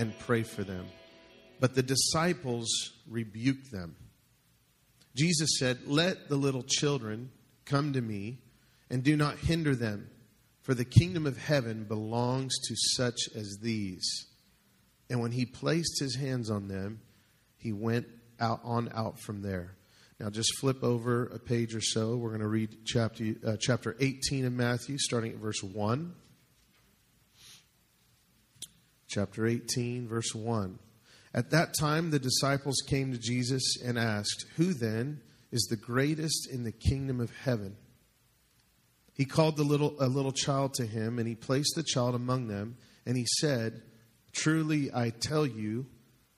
and pray for them. But the disciples rebuked them. Jesus said, Let the little children come to me and do not hinder them, for the kingdom of heaven belongs to such as these. And when he placed his hands on them, he went out on out from there. Now, just flip over a page or so. We're going to read chapter, uh, chapter 18 of Matthew, starting at verse 1. Chapter 18, verse 1. At that time, the disciples came to Jesus and asked, Who then is the greatest in the kingdom of heaven? He called the little, a little child to him, and he placed the child among them, and he said, Truly I tell you,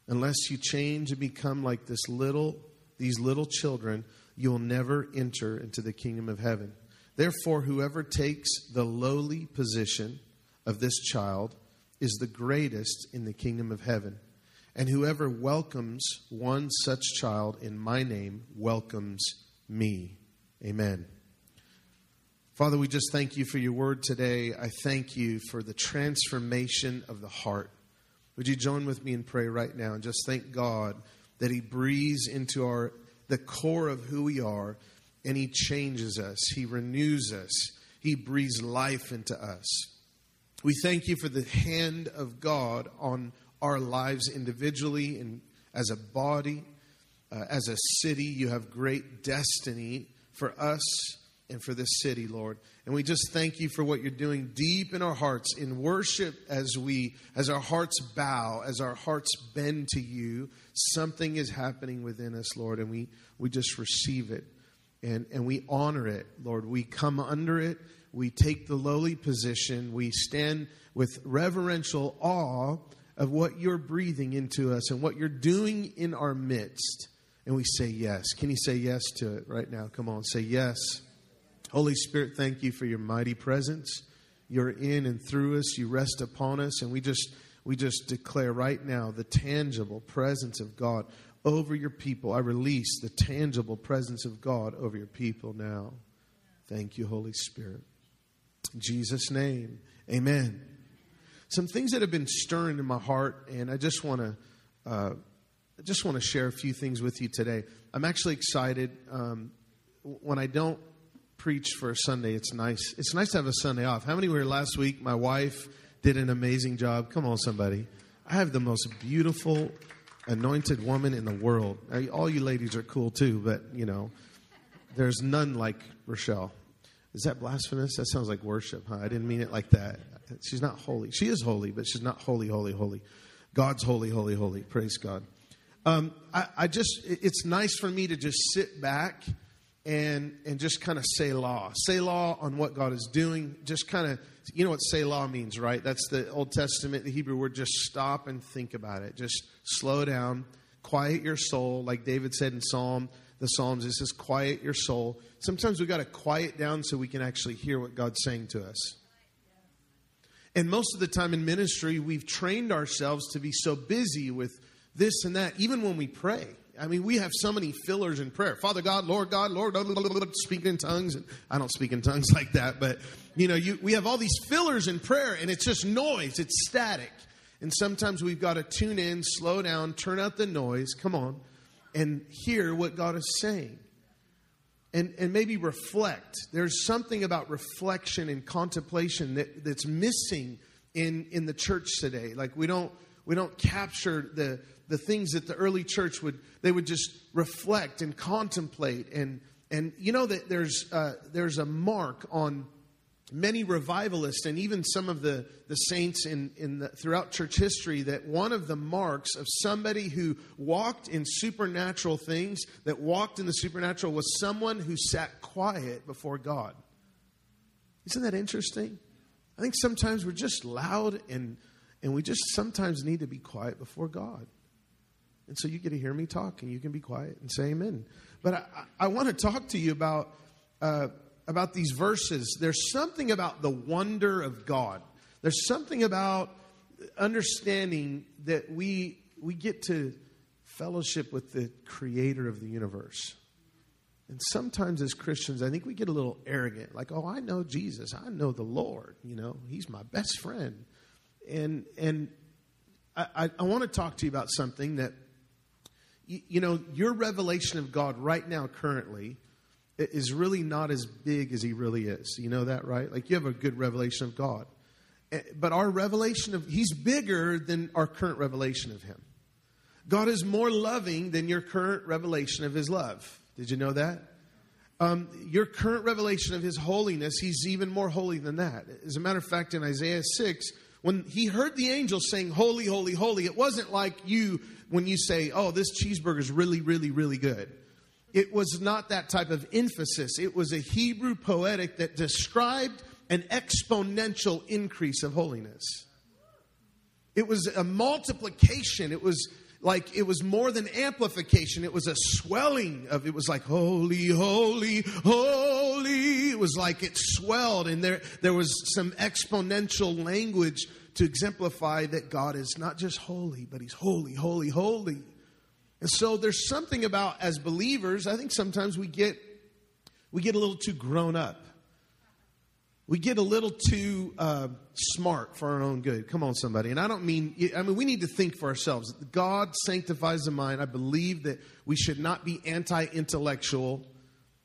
unless you change and become like this little, these little children, you'll never enter into the kingdom of heaven. Therefore, whoever takes the lowly position of this child is the greatest in the kingdom of heaven. And whoever welcomes one such child in my name welcomes me. Amen. Father, we just thank you for your word today. I thank you for the transformation of the heart. Would you join with me in prayer right now and just thank God that He breathes into our the core of who we are and He changes us, He renews us, He breathes life into us. We thank you for the hand of God on our lives individually and as a body, uh, as a city. You have great destiny for us and for this city, Lord. And we just thank you for what you're doing deep in our hearts in worship as we as our hearts bow, as our hearts bend to you. Something is happening within us, Lord, and we we just receive it and and we honor it, Lord. We come under it. We take the lowly position. We stand with reverential awe of what you're breathing into us and what you're doing in our midst. And we say yes. Can you say yes to it right now? Come on, say yes. Holy Spirit, thank you for your mighty presence. You're in and through us. You rest upon us, and we just we just declare right now the tangible presence of God over your people. I release the tangible presence of God over your people now. Thank you, Holy Spirit. Jesus' name, amen some things that have been stirring in my heart, and I just want to. Uh, I just want to share a few things with you today. I'm actually excited. Um, when I don't preach for a Sunday, it's nice. It's nice to have a Sunday off. How many were here last week? My wife did an amazing job. Come on, somebody. I have the most beautiful, anointed woman in the world. All you ladies are cool too, but you know, there's none like Rochelle. Is that blasphemous? That sounds like worship, huh? I didn't mean it like that. She's not holy. She is holy, but she's not holy, holy, holy. God's holy, holy, holy. Praise God. Um, I, I, just, it's nice for me to just sit back and and just kind of Selah, say law on what God is doing. Just kind of, you know what Selah means, right? That's the Old Testament, the Hebrew word. Just stop and think about it. Just slow down, quiet your soul, like David said in Psalm the Psalms. It says, quiet your soul. Sometimes we've got to quiet down so we can actually hear what God's saying to us. And most of the time in ministry, we've trained ourselves to be so busy with this and that, even when we pray. I mean, we have so many fillers in prayer. Father God, Lord God, Lord, speaking in tongues. I don't speak in tongues like that, but you know, you, we have all these fillers in prayer, and it's just noise. It's static. And sometimes we've got to tune in, slow down, turn out the noise. Come on, and hear what God is saying and, and maybe reflect. There's something about reflection and contemplation that, that's missing in, in the church today. Like we don't we don't capture the the things that the early church would they would just reflect and contemplate and and you know that there's uh, there's a mark on many revivalists and even some of the, the saints in, in the, throughout church history that one of the marks of somebody who walked in supernatural things, that walked in the supernatural, was someone who sat quiet before God. Isn't that interesting? I think sometimes we're just loud and, and we just sometimes need to be quiet before God. And so you get to hear me talk and you can be quiet and say amen. But I, I want to talk to you about. Uh, about these verses, there's something about the wonder of God. There's something about understanding that we we get to fellowship with the creator of the universe. And sometimes as Christians, I think we get a little arrogant, like, "Oh, I know Jesus. I know the Lord, you know. He's my best friend." And and I, I, want to talk to you about something that, you, you know, your revelation of God right now, currently, is really not as big as He really is. You know that, right? Like you have a good revelation of God. Eh, but our revelation of, He's bigger than our current revelation of Him. God is more loving than your current revelation of His love. Did you know that? Um, your current revelation of His holiness, He's even more holy than that. As a matter of fact, in Isaiah 6, when he heard the angel saying, Holy, holy, holy, it wasn't like you when you say, Oh, this cheeseburger is really, really, really good. It was not that type of emphasis. It was a Hebrew poetic that described an exponential increase of holiness. It was a multiplication. It was like it was more than amplification. It was a swelling of it was like holy, holy, holy. It was like it swelled, and there there was some exponential language to exemplify that God is not just holy, but He's holy, holy, holy. And so there's something about as believers, I think sometimes we get we get a little too grown up we get a little too uh, smart for our own good. Come on, somebody. And I don't mean, I mean, we need to think for ourselves. God sanctifies the mind. I believe that we should not be anti intellectual,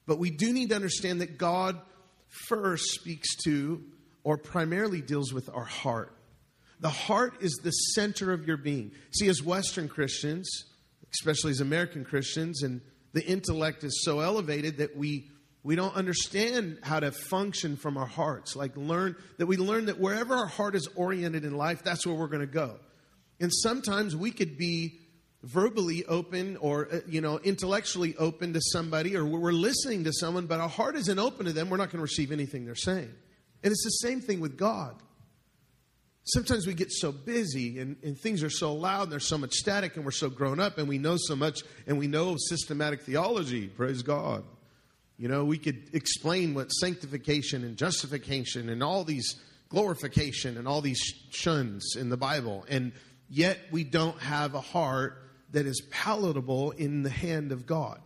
but we do need to understand that God first speaks to or primarily deals with our heart. The heart is the center of your being. See, as Western Christians, especially as American Christians, and the intellect is so elevated that we we don't understand how to function from our hearts. Like, learn that we learn that wherever our heart is oriented in life, that's where we're going to go. And sometimes we could be verbally open or, uh, you know, intellectually open to somebody, or we're listening to someone, but our heart isn't open to them. We're not going to receive anything they're saying. And it's the same thing with God. Sometimes we get so busy and, and things are so loud and there's so much static and we're so grown up and we know so much and we know systematic theology. Praise God. You know, we could explain what sanctification and justification and all these glorification and all these shuns in the Bible, and yet we don't have a heart that is palatable in the hand of God.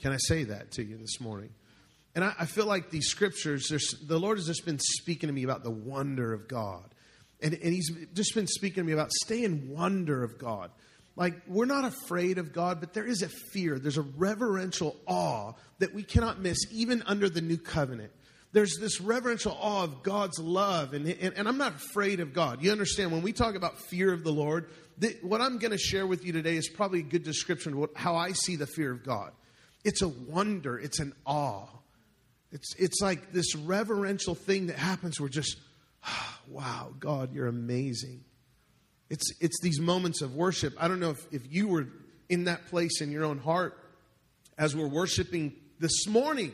Can I say that to you this morning? And I, I feel like these scriptures, the Lord has just been speaking to me about the wonder of God. And, and He's just been speaking to me about stay in wonder of God. Like, we're not afraid of God, but there is a fear. There's a reverential awe that we cannot miss, even under the new covenant. There's this reverential awe of God's love, and, and, and I'm not afraid of God. You understand, when we talk about fear of the Lord, what I'm going to share with you today is probably a good description of what, how I see the fear of God. It's a wonder, it's an awe. It's, it's like this reverential thing that happens where just, wow, God, you're amazing. It's, it's these moments of worship. I don't know if, if you were in that place in your own heart as we're worshiping this morning.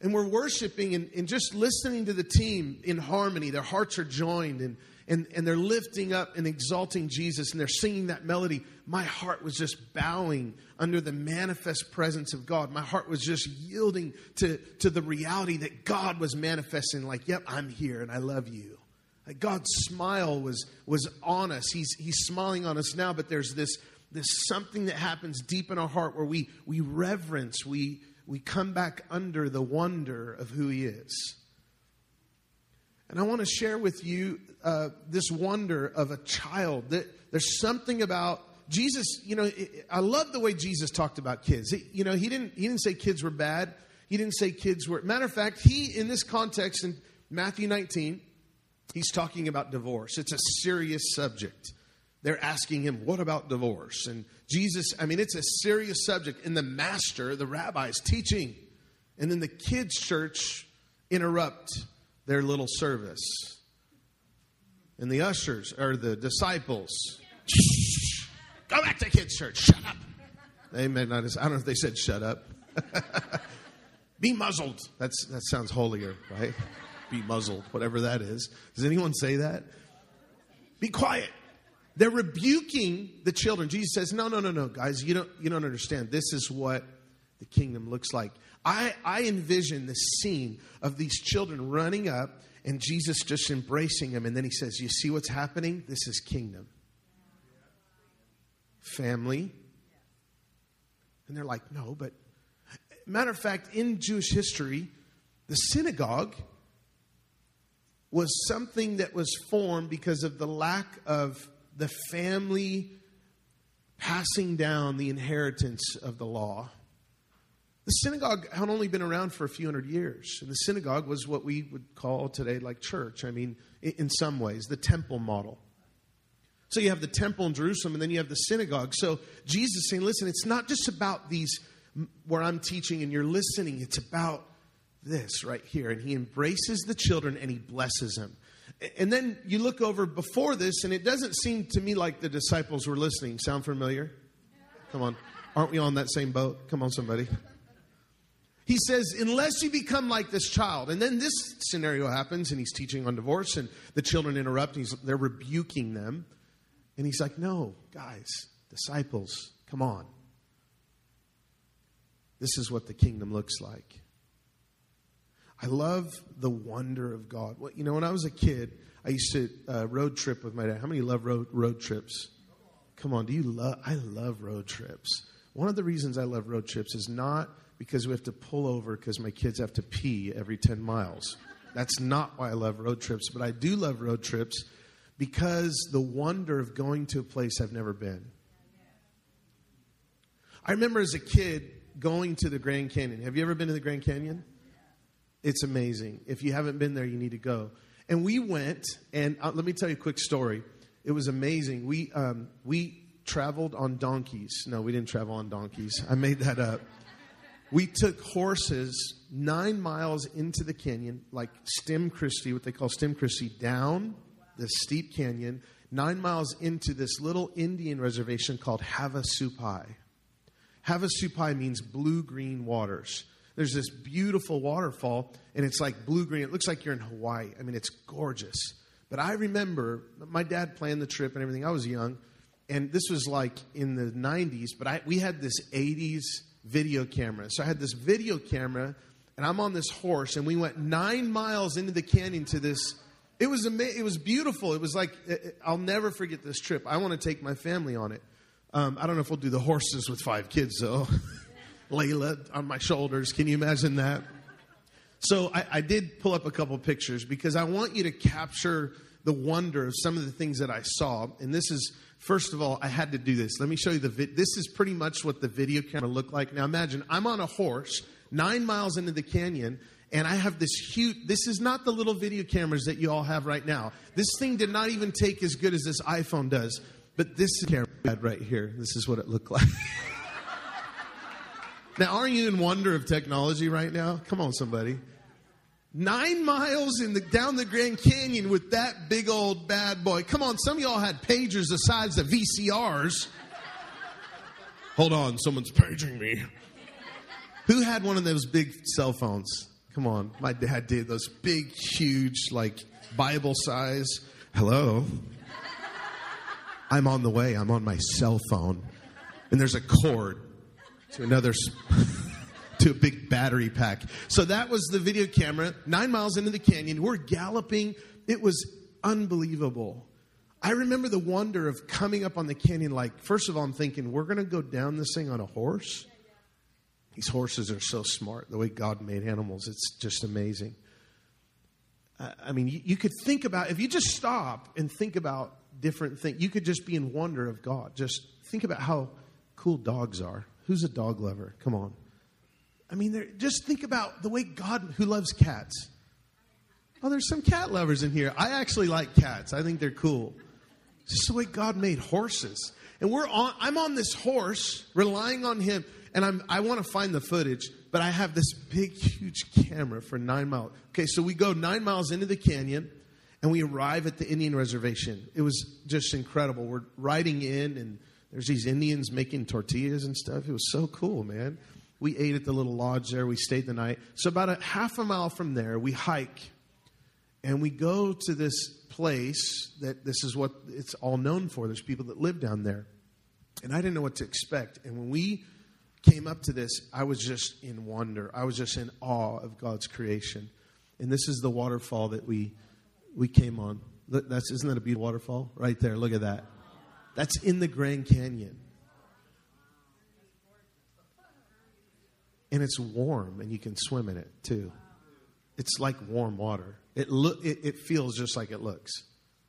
And we're worshiping and, and just listening to the team in harmony. Their hearts are joined and, and, and they're lifting up and exalting Jesus and they're singing that melody. My heart was just bowing under the manifest presence of God. My heart was just yielding to, to the reality that God was manifesting, like, yep, I'm here and I love you. God's smile was, was on us. He's, he's smiling on us now, but there's this, this something that happens deep in our heart where we, we reverence, we, we come back under the wonder of who He is. And I want to share with you uh, this wonder of a child. That there's something about Jesus. You know, I love the way Jesus talked about kids. He, you know, he didn't he didn't say kids were bad. He didn't say kids were. Matter of fact, he in this context in Matthew 19 He's talking about divorce. It's a serious subject. They're asking him, What about divorce? And Jesus, I mean, it's a serious subject. And the master, the rabbi, is teaching. And then the kids' church interrupt their little service. And the ushers, or the disciples, Shh, go back to kids' church. Shut up. They may not, I don't know if they said shut up. Be muzzled. That's, that sounds holier, right? be muzzled, whatever that is. Does anyone say that? Be quiet. They're rebuking the children. Jesus says, No, no, no, no, guys, you don't, you don't understand. This is what the kingdom looks like. I, I envision the scene of these children running up and Jesus just embracing him. And then he says, You see what's happening? This is kingdom. Family. And they're like, No, but matter of fact, in Jewish history, the synagogue was something that was formed because of the lack of the family passing down the inheritance of the law. The synagogue had only been around for a few hundred years. And the synagogue was what we would call today like church. I mean, in some ways, the temple model. So you have the temple in Jerusalem and then you have the synagogue. So Jesus saying, listen, it's not just about these where I'm teaching and you're listening, it's about this right here. And he embraces the children and he blesses them. And then you look over before this, and it doesn't seem to me like the disciples were listening. Sound familiar? Come on. Aren't we on that same boat? Come on, somebody. He says, unless you become like this child. And then this scenario happens, and he's teaching on divorce, and the children interrupt, and they're rebuking them. And he's like, no, guys, disciples, come on. This is what the kingdom looks like. I love the wonder of God. Well, you know, when I was a kid, I used to uh, road trip with my dad. How many love road road trips? Come on, do you love? I love road trips. One of the reasons I love road trips is not because we have to pull over because my kids have to pee every ten miles. That's not why I love road trips. But I do love road trips because the wonder of going to a place I've never been. I remember as a kid going to the Grand Canyon. Have you ever been to the Grand Canyon? It's amazing. If you haven't been there, you need to go. And we went, and uh, let me tell you a quick story. It was amazing. We um, we traveled on donkeys. No, we didn't travel on donkeys. I made that up. We took horses nine miles into the canyon, like Stem Christie, what they call Stem Christie, down the steep canyon, nine miles into this little Indian reservation called Havasupai. Havasupai means blue green waters there's this beautiful waterfall, and it's like blue green. It looks like you're in Hawaii. I mean, it's gorgeous. But I remember my dad planned the trip and everything. I was young, and this was like in the 90s, but I, we had this 80s video camera. So I had this video camera, and I'm on this horse, and we went nine miles into the canyon to this. It was ama- It was beautiful. It was like I'll never forget this trip. I want to take my family on it. Um, I don't know if we'll do the horses with five kids though. Layla on my shoulders. Can you imagine that? So I, I did pull up a couple pictures because I want you to capture the wonder of some of the things that I saw. And this is, first of all, I had to do this. Let me show you the. Vi- this is pretty much what the video camera looked like. Now imagine I'm on a horse nine miles into the canyon and I have this huge. This is not the little video cameras that you all have right now. This thing did not even take as good as this iPhone does. But this camera right here, this is what it looked like. Now, aren't you in wonder of technology right now? Come on, somebody. Nine miles in the, down the Grand Canyon with that big old bad boy. Come on, some of y'all had pagers the size of VCRs. Hold on, someone's paging me. Who had one of those big cell phones? Come on, my dad did. Those big, huge, like Bible size. Hello. I'm on the way. I'm on my cell phone. And there's a cord to another to a big battery pack. So that was the video camera. Nine miles into the canyon, we're galloping. It was unbelievable. I remember the wonder of coming up on the canyon. Like, first of all, I'm thinking we're going to go down this thing on a horse. These horses are so smart. The way God made animals, it's just amazing. I mean, you, you could think about if you just stop and think about different things. You could just be in wonder of God. Just think about how cool dogs are. Who's a dog lover? Come on. I mean, just think about the way God, who loves cats. Oh, there's some cat lovers in here. I actually like cats. I think they're cool. It's just the way God made horses. And we're on I'm on this horse, relying on him, and I'm I want to find the footage, but I have this big, huge camera for nine miles. Okay, so we go nine miles into the canyon and we arrive at the Indian reservation. It was just incredible. We're riding in and there's these Indians making tortillas and stuff. It was so cool, man. We ate at the little lodge there. We stayed the night. So, about a half a mile from there, we hike and we go to this place that this is what it's all known for. There's people that live down there. And I didn't know what to expect. And when we came up to this, I was just in wonder. I was just in awe of God's creation. And this is the waterfall that we we came on. That's isn't that a beautiful waterfall right there? Look at that. That's in the Grand Canyon. And it's warm, and you can swim in it too. It's like warm water. It, lo- it, it feels just like it looks.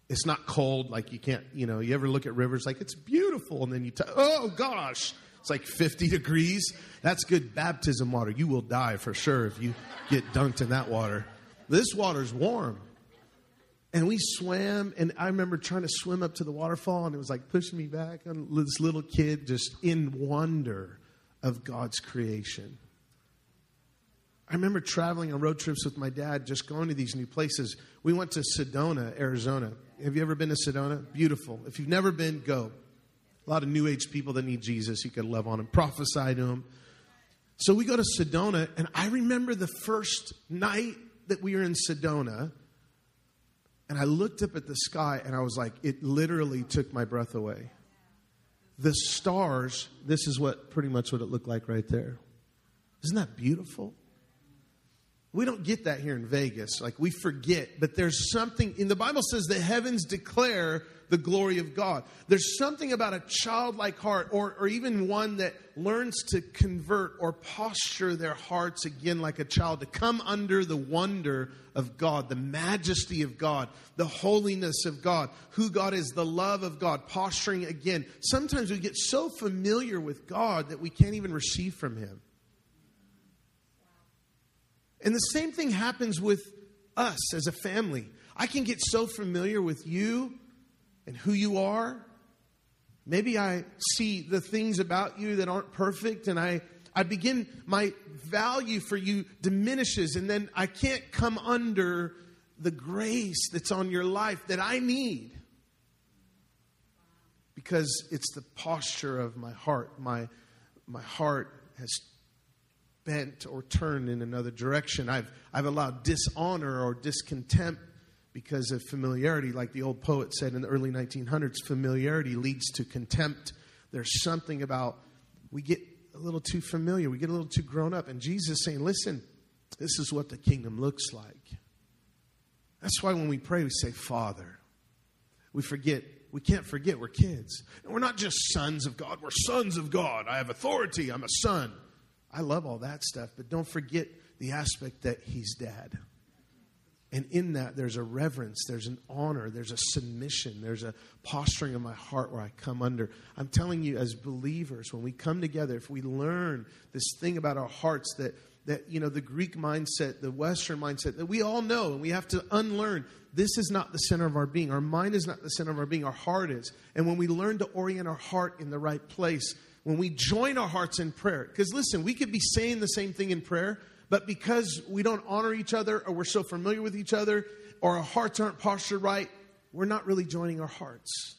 It's not cold, like you can't, you know, you ever look at rivers like it's beautiful, and then you, t- oh gosh, it's like 50 degrees. That's good baptism water. You will die for sure if you get dunked in that water. This water's warm. And we swam, and I remember trying to swim up to the waterfall, and it was like pushing me back. And this little kid just in wonder of God's creation. I remember traveling on road trips with my dad, just going to these new places. We went to Sedona, Arizona. Have you ever been to Sedona? Beautiful. If you've never been, go. A lot of new age people that need Jesus, you could love on them, prophesy to them. So we go to Sedona, and I remember the first night that we were in Sedona and I looked up at the sky and I was like, it literally took my breath away. The stars, this is what pretty much what it looked like right there. Isn't that beautiful? We don't get that here in Vegas. Like we forget, but there's something in the Bible says the heavens declare the glory of God. There's something about a childlike heart, or, or even one that learns to convert or posture their hearts again like a child, to come under the wonder of God, the majesty of God, the holiness of God, who God is, the love of God, posturing again. Sometimes we get so familiar with God that we can't even receive from Him. And the same thing happens with us as a family. I can get so familiar with you and who you are. Maybe I see the things about you that aren't perfect and I, I begin, my value for you diminishes and then I can't come under the grace that's on your life that I need because it's the posture of my heart. My, my heart has bent or turned in another direction. I've, I've allowed dishonor or discontent because of familiarity. Like the old poet said in the early 1900s, familiarity leads to contempt. There's something about we get a little too familiar, we get a little too grown up. And Jesus saying, listen, this is what the kingdom looks like. That's why when we pray, we say, Father. We forget, we can't forget we're kids. And we're not just sons of God, we're sons of God. I have authority, I'm a son. I love all that stuff, but don't forget the aspect that He's dad. And in that, there's a reverence, there's an honor, there's a submission, there's a posturing of my heart where I come under. I'm telling you, as believers, when we come together, if we learn this thing about our hearts that, that you know, the Greek mindset, the Western mindset, that we all know and we have to unlearn, this is not the center of our being. Our mind is not the center of our being, our heart is. And when we learn to orient our heart in the right place, when we join our hearts in prayer, because listen, we could be saying the same thing in prayer, but because we don't honor each other or we're so familiar with each other or our hearts aren't postured right, we're not really joining our hearts.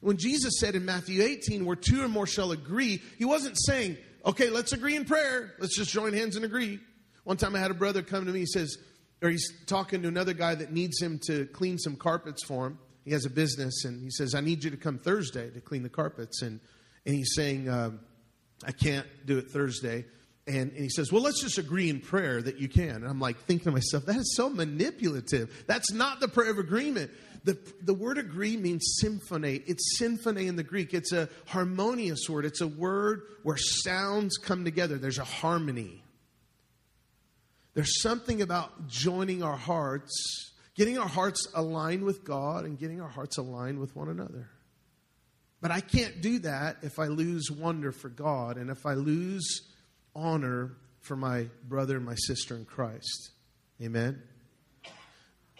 When Jesus said in Matthew 18, where two or more shall agree, he wasn't saying, okay, let's agree in prayer. Let's just join hands and agree. One time I had a brother come to me, he says, or he's talking to another guy that needs him to clean some carpets for him. He has a business and he says, I need you to come Thursday to clean the carpets. And, and he's saying, um, I can't do it Thursday. And, and, he says, Well, let's just agree in prayer that you can. And I'm like thinking to myself, that is so manipulative. That's not the prayer of agreement. The, the word agree means symphony. It's symphony in the Greek. It's a harmonious word. It's a word where sounds come together. There's a harmony. There's something about joining our hearts, getting our hearts aligned with God and getting our hearts aligned with one another. But I can't do that if I lose wonder for God and if I lose honor for my brother and my sister in Christ. Amen.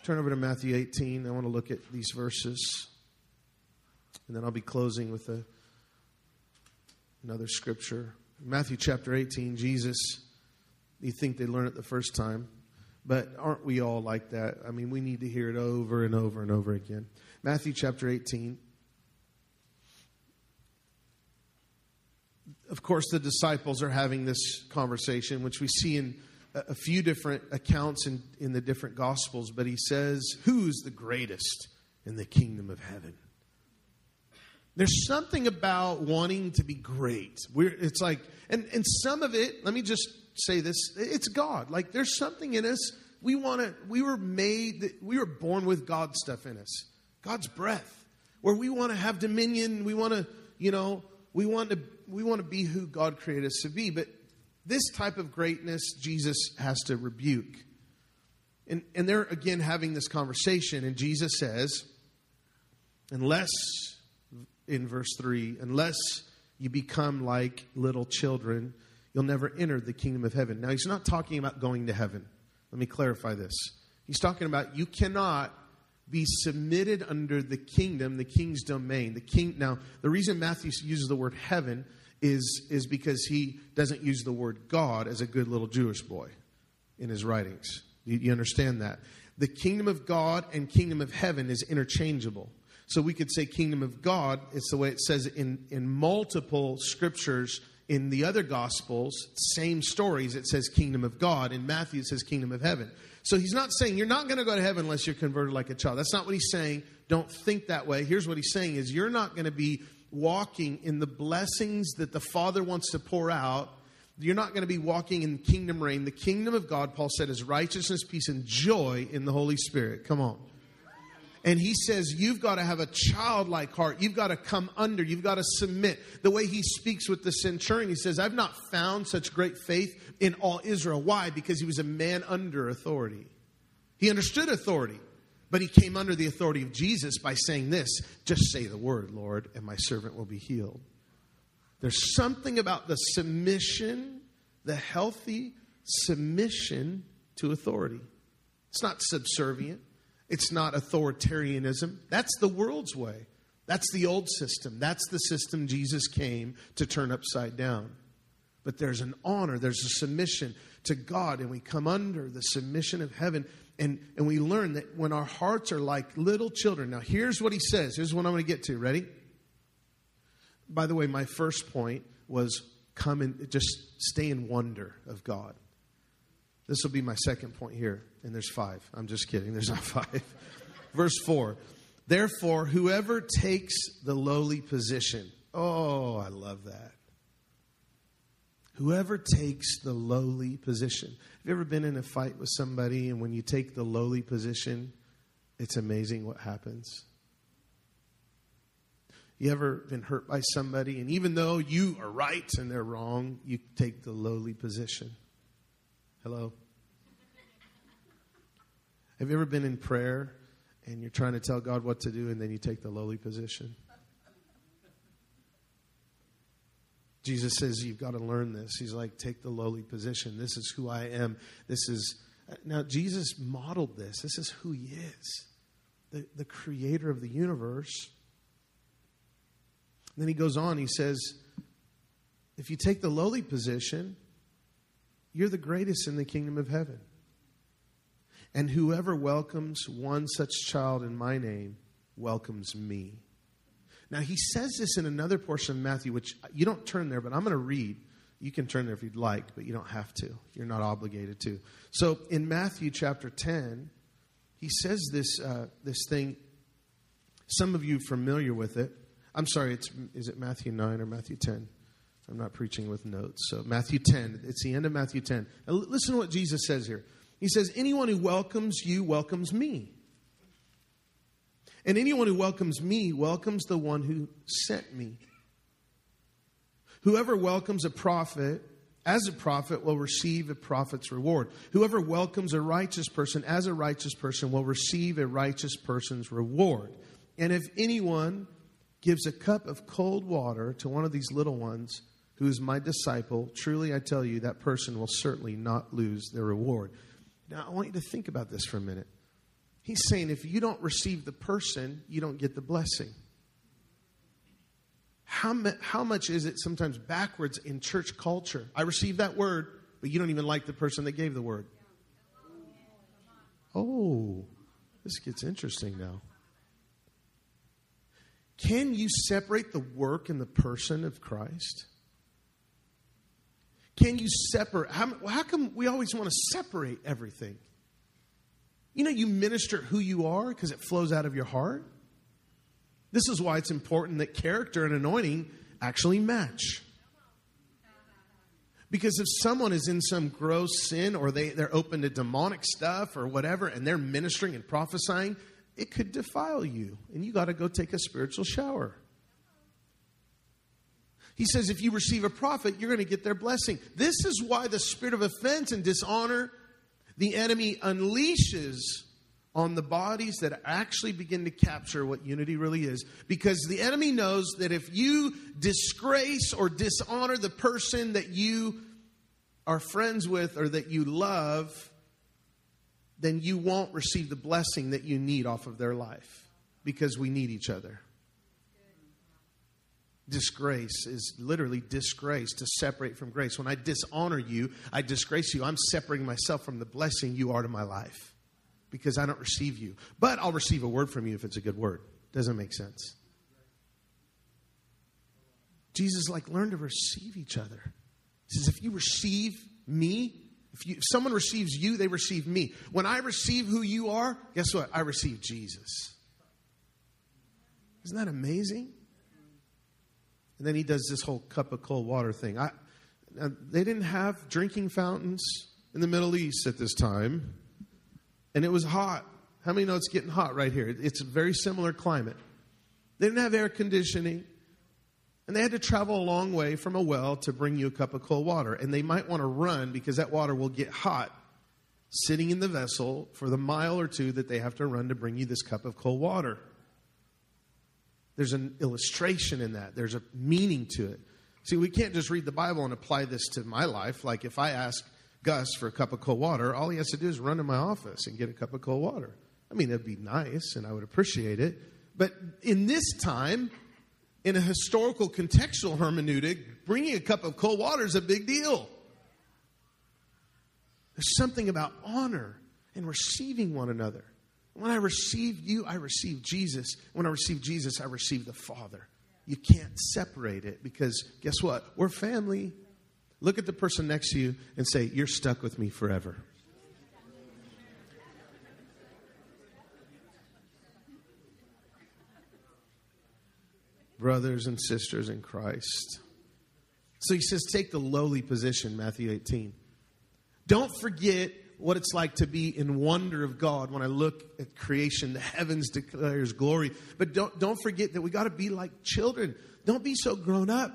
Turn over to Matthew 18. I want to look at these verses. And then I'll be closing with a, another scripture. Matthew chapter 18, Jesus, you think they learn it the first time, but aren't we all like that? I mean, we need to hear it over and over and over again. Matthew chapter 18. Of course, the disciples are having this conversation, which we see in a few different accounts in, in the different gospels. But he says, Who's the greatest in the kingdom of heaven? There's something about wanting to be great. We're, it's like, and, and some of it, let me just say this it's God. Like, there's something in us. We want to, we were made, we were born with God stuff in us, God's breath, where we want to have dominion. We want to, you know, we want to we want to be who God created us to be, but this type of greatness Jesus has to rebuke. And, and they're again having this conversation, and Jesus says, unless, in verse 3, unless you become like little children, you'll never enter the kingdom of heaven. Now, he's not talking about going to heaven. Let me clarify this. He's talking about you cannot be submitted under the kingdom, the king's domain. The king now, the reason Matthew uses the word heaven is, is because he doesn't use the word God as a good little Jewish boy in his writings. You, you understand that? The kingdom of God and kingdom of heaven is interchangeable. So we could say kingdom of God, it's the way it says in, in multiple scriptures in the other gospels, same stories, it says kingdom of God. In Matthew, it says kingdom of heaven. So he's not saying you're not going to go to heaven unless you're converted like a child. That's not what he's saying. Don't think that way. Here's what he's saying is you're not going to be walking in the blessings that the Father wants to pour out. You're not going to be walking in kingdom reign. The kingdom of God, Paul said, is righteousness, peace, and joy in the Holy Spirit. Come on. And he says, You've got to have a childlike heart. You've got to come under. You've got to submit. The way he speaks with the centurion, he says, I've not found such great faith in all Israel. Why? Because he was a man under authority. He understood authority. But he came under the authority of Jesus by saying this just say the word, Lord, and my servant will be healed. There's something about the submission, the healthy submission to authority. It's not subservient, it's not authoritarianism. That's the world's way. That's the old system. That's the system Jesus came to turn upside down. But there's an honor, there's a submission to God, and we come under the submission of heaven. And, and we learn that when our hearts are like little children. Now, here's what he says. Here's what I'm going to get to. Ready? By the way, my first point was come and just stay in wonder of God. This will be my second point here. And there's five. I'm just kidding. There's not five. Verse 4 Therefore, whoever takes the lowly position. Oh, I love that. Whoever takes the lowly position. Have you ever been in a fight with somebody and when you take the lowly position, it's amazing what happens? You ever been hurt by somebody and even though you are right and they're wrong, you take the lowly position? Hello? Have you ever been in prayer and you're trying to tell God what to do and then you take the lowly position? Jesus says, You've got to learn this. He's like, Take the lowly position. This is who I am. This is. Now, Jesus modeled this. This is who he is the, the creator of the universe. And then he goes on, he says, If you take the lowly position, you're the greatest in the kingdom of heaven. And whoever welcomes one such child in my name welcomes me. Now, he says this in another portion of Matthew, which you don't turn there, but I'm going to read. You can turn there if you'd like, but you don't have to. You're not obligated to. So, in Matthew chapter 10, he says this, uh, this thing. Some of you familiar with it. I'm sorry, it's, is it Matthew 9 or Matthew 10? I'm not preaching with notes. So, Matthew 10, it's the end of Matthew 10. Now, listen to what Jesus says here. He says, Anyone who welcomes you welcomes me. And anyone who welcomes me welcomes the one who sent me. Whoever welcomes a prophet as a prophet will receive a prophet's reward. Whoever welcomes a righteous person as a righteous person will receive a righteous person's reward. And if anyone gives a cup of cold water to one of these little ones who is my disciple, truly I tell you, that person will certainly not lose their reward. Now, I want you to think about this for a minute. He's saying if you don't receive the person, you don't get the blessing. How, how much is it sometimes backwards in church culture? I received that word, but you don't even like the person that gave the word. Oh, this gets interesting now. Can you separate the work and the person of Christ? Can you separate? How, how come we always want to separate everything? You know, you minister who you are because it flows out of your heart. This is why it's important that character and anointing actually match. Because if someone is in some gross sin or they, they're open to demonic stuff or whatever and they're ministering and prophesying, it could defile you. And you got to go take a spiritual shower. He says if you receive a prophet, you're going to get their blessing. This is why the spirit of offense and dishonor the enemy unleashes on the bodies that actually begin to capture what unity really is. Because the enemy knows that if you disgrace or dishonor the person that you are friends with or that you love, then you won't receive the blessing that you need off of their life because we need each other. Disgrace is literally disgrace to separate from grace. When I dishonor you, I disgrace you. I'm separating myself from the blessing you are to my life because I don't receive you. But I'll receive a word from you if it's a good word. Doesn't make sense. Jesus like learn to receive each other. He says, if you receive me, if, you, if someone receives you, they receive me. When I receive who you are, guess what? I receive Jesus. Isn't that amazing? And then he does this whole cup of cold water thing. I, uh, they didn't have drinking fountains in the Middle East at this time and it was hot. How many know it's getting hot right here? It's a very similar climate. They didn't have air conditioning, and they had to travel a long way from a well to bring you a cup of cold water. And they might want to run because that water will get hot sitting in the vessel for the mile or two that they have to run to bring you this cup of cold water. There's an illustration in that, there's a meaning to it. See, we can't just read the Bible and apply this to my life. Like if I ask Gus for a cup of cold water, all he has to do is run to my office and get a cup of cold water. I mean, it'd be nice and I would appreciate it. But in this time, in a historical contextual hermeneutic, bringing a cup of cold water is a big deal. There's something about honor and receiving one another. When I received you, I received Jesus. When I received Jesus, I received the Father. You can't separate it because guess what? We're family. Look at the person next to you and say, You're stuck with me forever. Brothers and sisters in Christ. So he says, Take the lowly position, Matthew 18. Don't forget what it's like to be in wonder of God when I look at creation. The heavens declares glory. But don't, don't forget that we got to be like children. Don't be so grown up.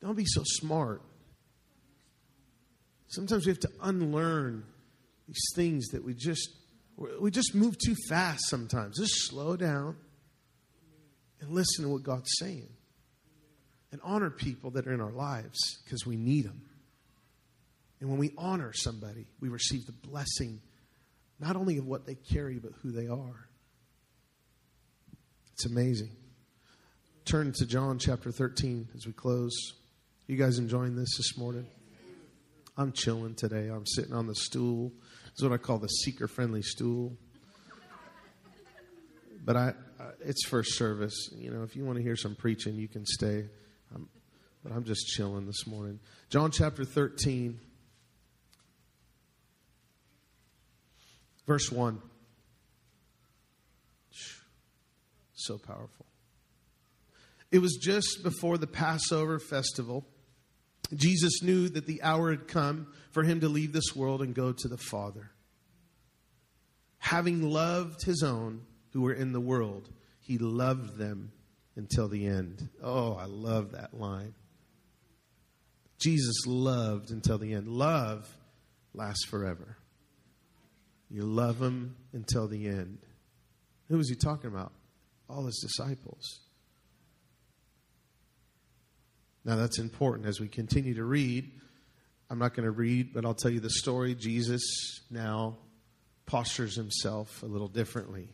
Don't be so smart. Sometimes we have to unlearn these things that we just we just move too fast sometimes. Just slow down and listen to what God's saying. And honor people that are in our lives because we need them. And when we honor somebody, we receive the blessing not only of what they carry, but who they are. It's amazing. Turn to John chapter 13 as we close. You guys enjoying this this morning? I'm chilling today. I'm sitting on the stool. It's what I call the seeker friendly stool. But I, it's first service. You know, if you want to hear some preaching, you can stay. I'm, but I'm just chilling this morning. John chapter 13, verse 1. So powerful. It was just before the Passover festival Jesus knew that the hour had come for him to leave this world and go to the Father. Having loved his own who were in the world, he loved them until the end. Oh, I love that line. Jesus loved until the end. Love lasts forever. You love him until the end. Who was he talking about? All his disciples. Now, that's important as we continue to read. I'm not going to read, but I'll tell you the story. Jesus now postures himself a little differently.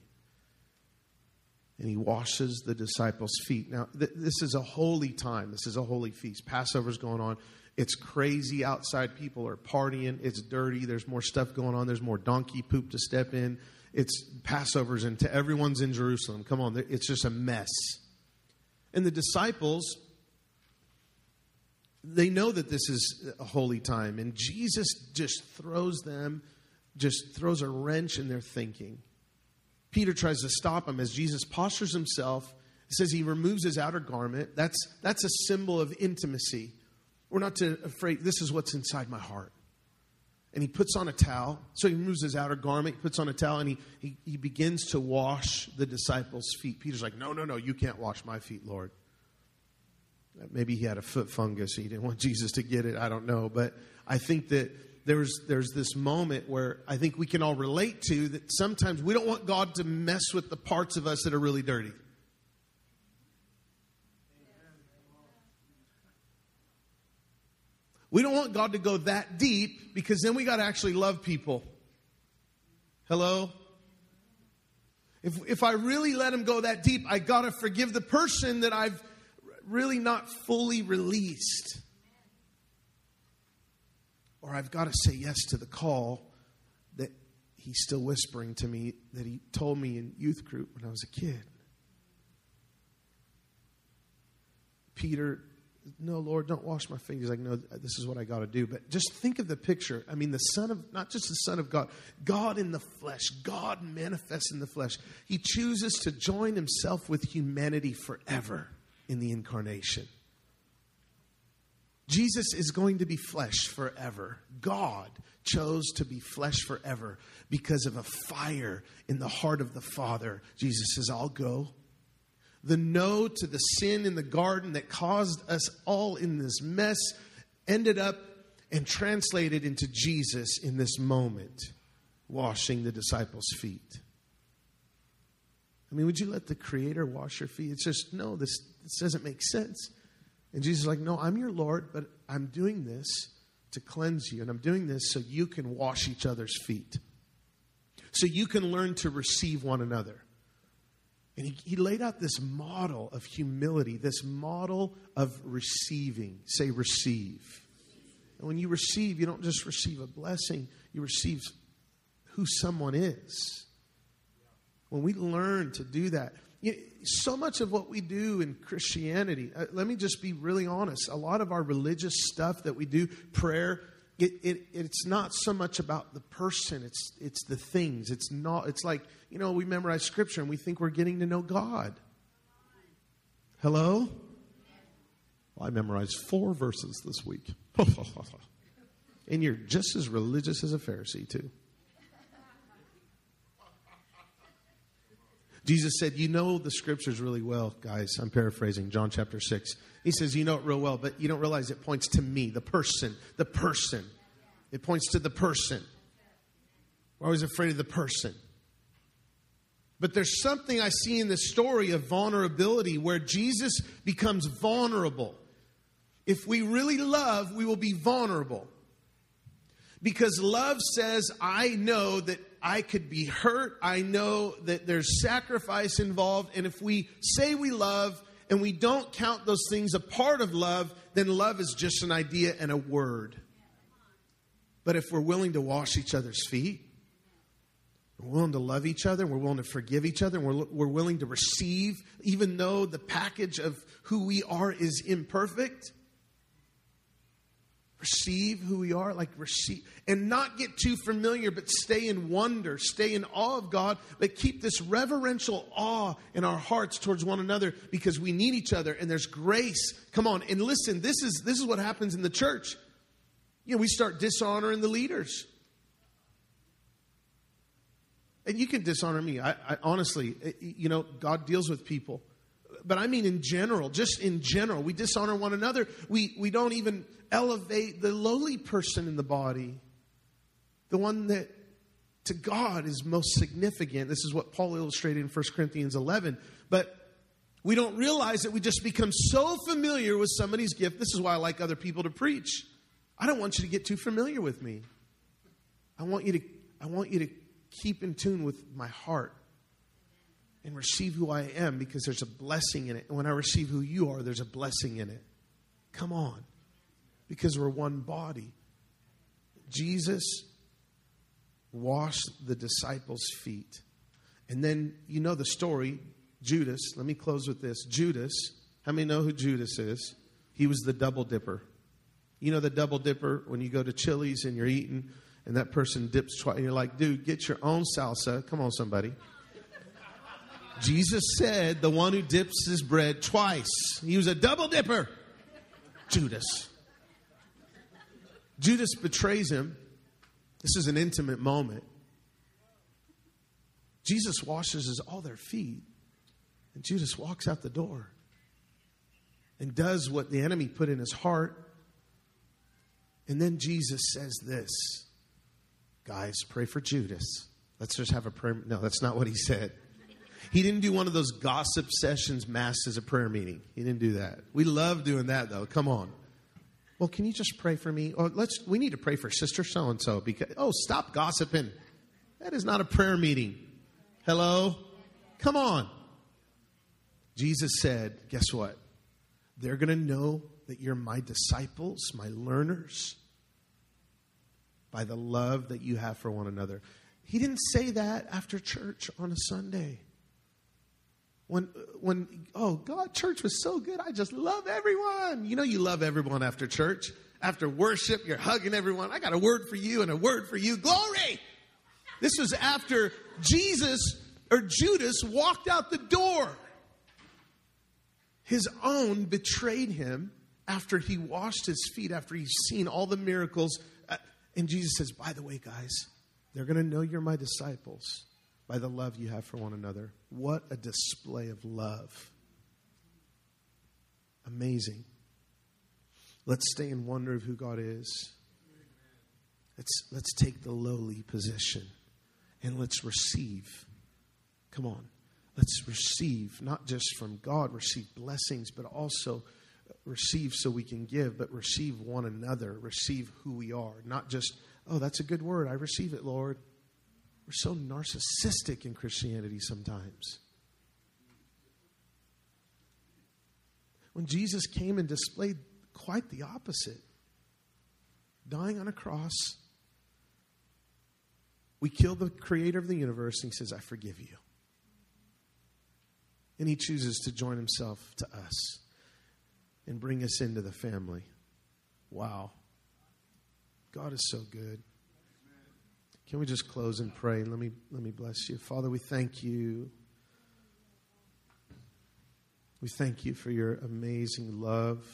And he washes the disciples' feet. Now, th- this is a holy time. This is a holy feast. Passover's going on. It's crazy outside. People are partying. It's dirty. There's more stuff going on. There's more donkey poop to step in. It's Passover's into everyone's in Jerusalem. Come on, it's just a mess. And the disciples they know that this is a holy time, and Jesus just throws them, just throws a wrench in their thinking. Peter tries to stop him as Jesus postures himself. Says he removes his outer garment. That's, that's a symbol of intimacy. We're not to afraid, this is what's inside my heart. And he puts on a towel. So he removes his outer garment, he puts on a towel, and he, he, he begins to wash the disciples' feet. Peter's like, No, no, no, you can't wash my feet, Lord. Uh, maybe he had a foot fungus. He didn't want Jesus to get it. I don't know. But I think that there's there's this moment where I think we can all relate to that sometimes we don't want God to mess with the parts of us that are really dirty. We don't want God to go that deep because then we got to actually love people. Hello? If, if I really let him go that deep, I got to forgive the person that I've really not fully released. Or I've got to say yes to the call that he's still whispering to me that he told me in youth group when I was a kid. Peter no, Lord, don't wash my feet. He's like, no, this is what I got to do. But just think of the picture. I mean, the Son of, not just the Son of God, God in the flesh, God manifests in the flesh. He chooses to join himself with humanity forever in the incarnation. Jesus is going to be flesh forever. God chose to be flesh forever because of a fire in the heart of the Father. Jesus says, I'll go the no to the sin in the garden that caused us all in this mess ended up and translated into Jesus in this moment, washing the disciples' feet. I mean, would you let the Creator wash your feet? It's just, no, this, this doesn't make sense. And Jesus is like, no, I'm your Lord, but I'm doing this to cleanse you. And I'm doing this so you can wash each other's feet. So you can learn to receive one another. And he, he laid out this model of humility, this model of receiving. Say, receive. And when you receive, you don't just receive a blessing, you receive who someone is. When we learn to do that, you so much of what we do in Christianity, uh, let me just be really honest. A lot of our religious stuff that we do, prayer, it, it, it's not so much about the person it's it's the things it's not it's like you know we memorize scripture and we think we're getting to know god hello well, i memorized four verses this week and you're just as religious as a pharisee too Jesus said, You know the scriptures really well, guys. I'm paraphrasing John chapter 6. He says, You know it real well, but you don't realize it points to me, the person, the person. It points to the person. We're always afraid of the person. But there's something I see in this story of vulnerability where Jesus becomes vulnerable. If we really love, we will be vulnerable. Because love says, I know that I could be hurt. I know that there's sacrifice involved. And if we say we love and we don't count those things a part of love, then love is just an idea and a word. But if we're willing to wash each other's feet, we're willing to love each other, we're willing to forgive each other, we're, we're willing to receive, even though the package of who we are is imperfect receive who we are, like receive, and not get too familiar, but stay in wonder, stay in awe of God, but keep this reverential awe in our hearts towards one another because we need each other and there's grace. Come on, and listen, this is this is what happens in the church. You know, we start dishonoring the leaders. And you can dishonor me. I, I honestly, eh, you know, God deals with people but I mean in general, just in general, we dishonor one another. We, we don't even elevate the lowly person in the body, the one that to God is most significant. This is what Paul illustrated in 1 Corinthians 11. But we don't realize that we just become so familiar with somebody's gift. This is why I like other people to preach. I don't want you to get too familiar with me. I want you to, I want you to keep in tune with my heart and receive who I am because there's a blessing in it. And when I receive who you are, there's a blessing in it. Come on. Because we're one body. Jesus washed the disciples' feet. And then you know the story. Judas, let me close with this. Judas, how many know who Judas is? He was the double dipper. You know the double dipper when you go to Chili's and you're eating and that person dips twice you're like, dude, get your own salsa. Come on, somebody. Jesus said, the one who dips his bread twice. He was a double dipper. Judas. Judas betrays him. This is an intimate moment. Jesus washes his, all their feet, and Judas walks out the door and does what the enemy put in his heart. And then Jesus says this Guys, pray for Judas. Let's just have a prayer. No, that's not what he said. He didn't do one of those gossip sessions masked as a prayer meeting. He didn't do that. We love doing that though. Come on. Well, can you just pray for me? Or let's we need to pray for sister so and so because oh, stop gossiping. That is not a prayer meeting. Hello? Come on. Jesus said, guess what? They're going to know that you're my disciples, my learners, by the love that you have for one another. He didn't say that after church on a Sunday. When, when, oh, God, church was so good. I just love everyone. You know, you love everyone after church. After worship, you're hugging everyone. I got a word for you and a word for you. Glory! This was after Jesus or Judas walked out the door. His own betrayed him after he washed his feet, after he's seen all the miracles. And Jesus says, By the way, guys, they're going to know you're my disciples by the love you have for one another. What a display of love! Amazing. Let's stay in wonder of who God is. Let's, let's take the lowly position and let's receive. Come on. Let's receive, not just from God, receive blessings, but also receive so we can give, but receive one another, receive who we are. Not just, oh, that's a good word. I receive it, Lord. We're so narcissistic in Christianity sometimes. When Jesus came and displayed quite the opposite, dying on a cross, we kill the creator of the universe and he says, I forgive you. And he chooses to join himself to us and bring us into the family. Wow. God is so good. Can we just close and pray? Let me let me bless you. Father, we thank you. We thank you for your amazing love.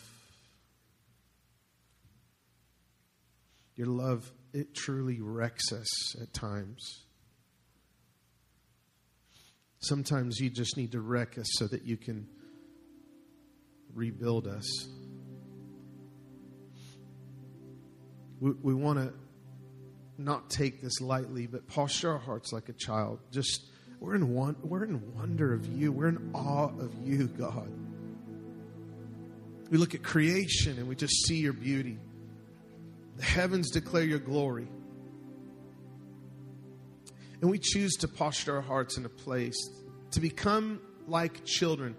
Your love, it truly wrecks us at times. Sometimes you just need to wreck us so that you can rebuild us. We, we want to not take this lightly, but posture our hearts like a child. Just we're in one, we're in wonder of you. We're in awe of you, God. We look at creation and we just see your beauty. The heavens declare your glory. And we choose to posture our hearts in a place to become like children,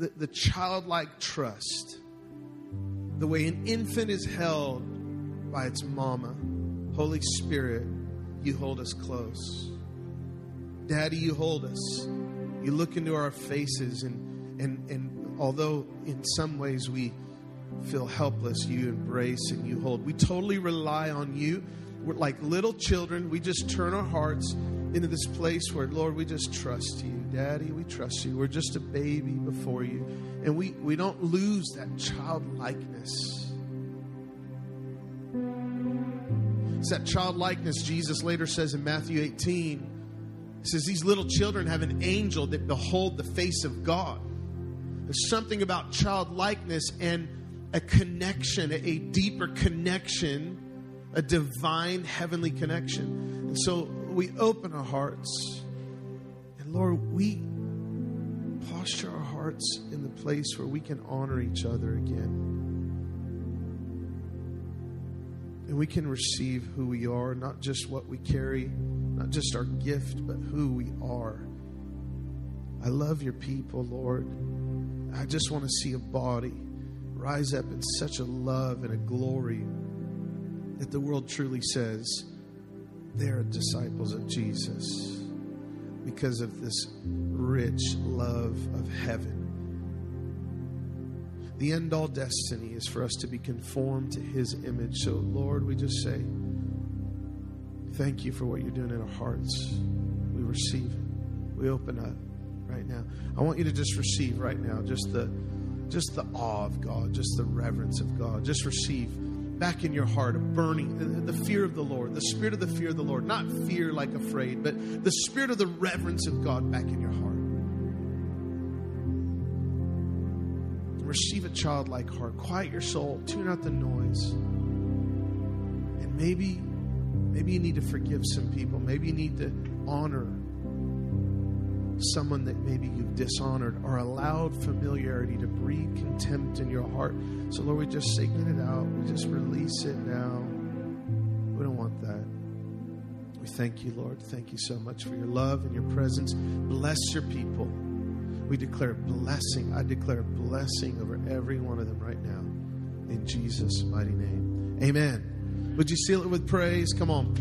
the, the childlike trust, the way an infant is held by its mama. Holy Spirit, you hold us close. Daddy, you hold us. You look into our faces, and, and, and although in some ways we feel helpless, you embrace and you hold. We totally rely on you. We're like little children. We just turn our hearts into this place where, Lord, we just trust you. Daddy, we trust you. We're just a baby before you. And we, we don't lose that childlikeness. It's that childlikeness Jesus later says in Matthew 18. He says, These little children have an angel that behold the face of God. There's something about childlikeness and a connection, a deeper connection, a divine heavenly connection. And so we open our hearts. And Lord, we posture our hearts in the place where we can honor each other again. And we can receive who we are, not just what we carry, not just our gift, but who we are. I love your people, Lord. I just want to see a body rise up in such a love and a glory that the world truly says, they're disciples of Jesus because of this rich love of heaven. The end all destiny is for us to be conformed to his image. So, Lord, we just say, thank you for what you're doing in our hearts. We receive it. We open up right now. I want you to just receive right now just the just the awe of God, just the reverence of God. Just receive back in your heart, a burning, the fear of the Lord, the spirit of the fear of the Lord, not fear like afraid, but the spirit of the reverence of God back in your heart. Receive a childlike heart. Quiet your soul. Tune out the noise. And maybe maybe you need to forgive some people. Maybe you need to honor someone that maybe you've dishonored or allowed familiarity to breed contempt in your heart. So, Lord, we just signal it out. We just release it now. We don't want that. We thank you, Lord. Thank you so much for your love and your presence. Bless your people. We declare blessing. I declare blessing over every one of them right now. In Jesus' mighty name. Amen. Would you seal it with praise? Come on.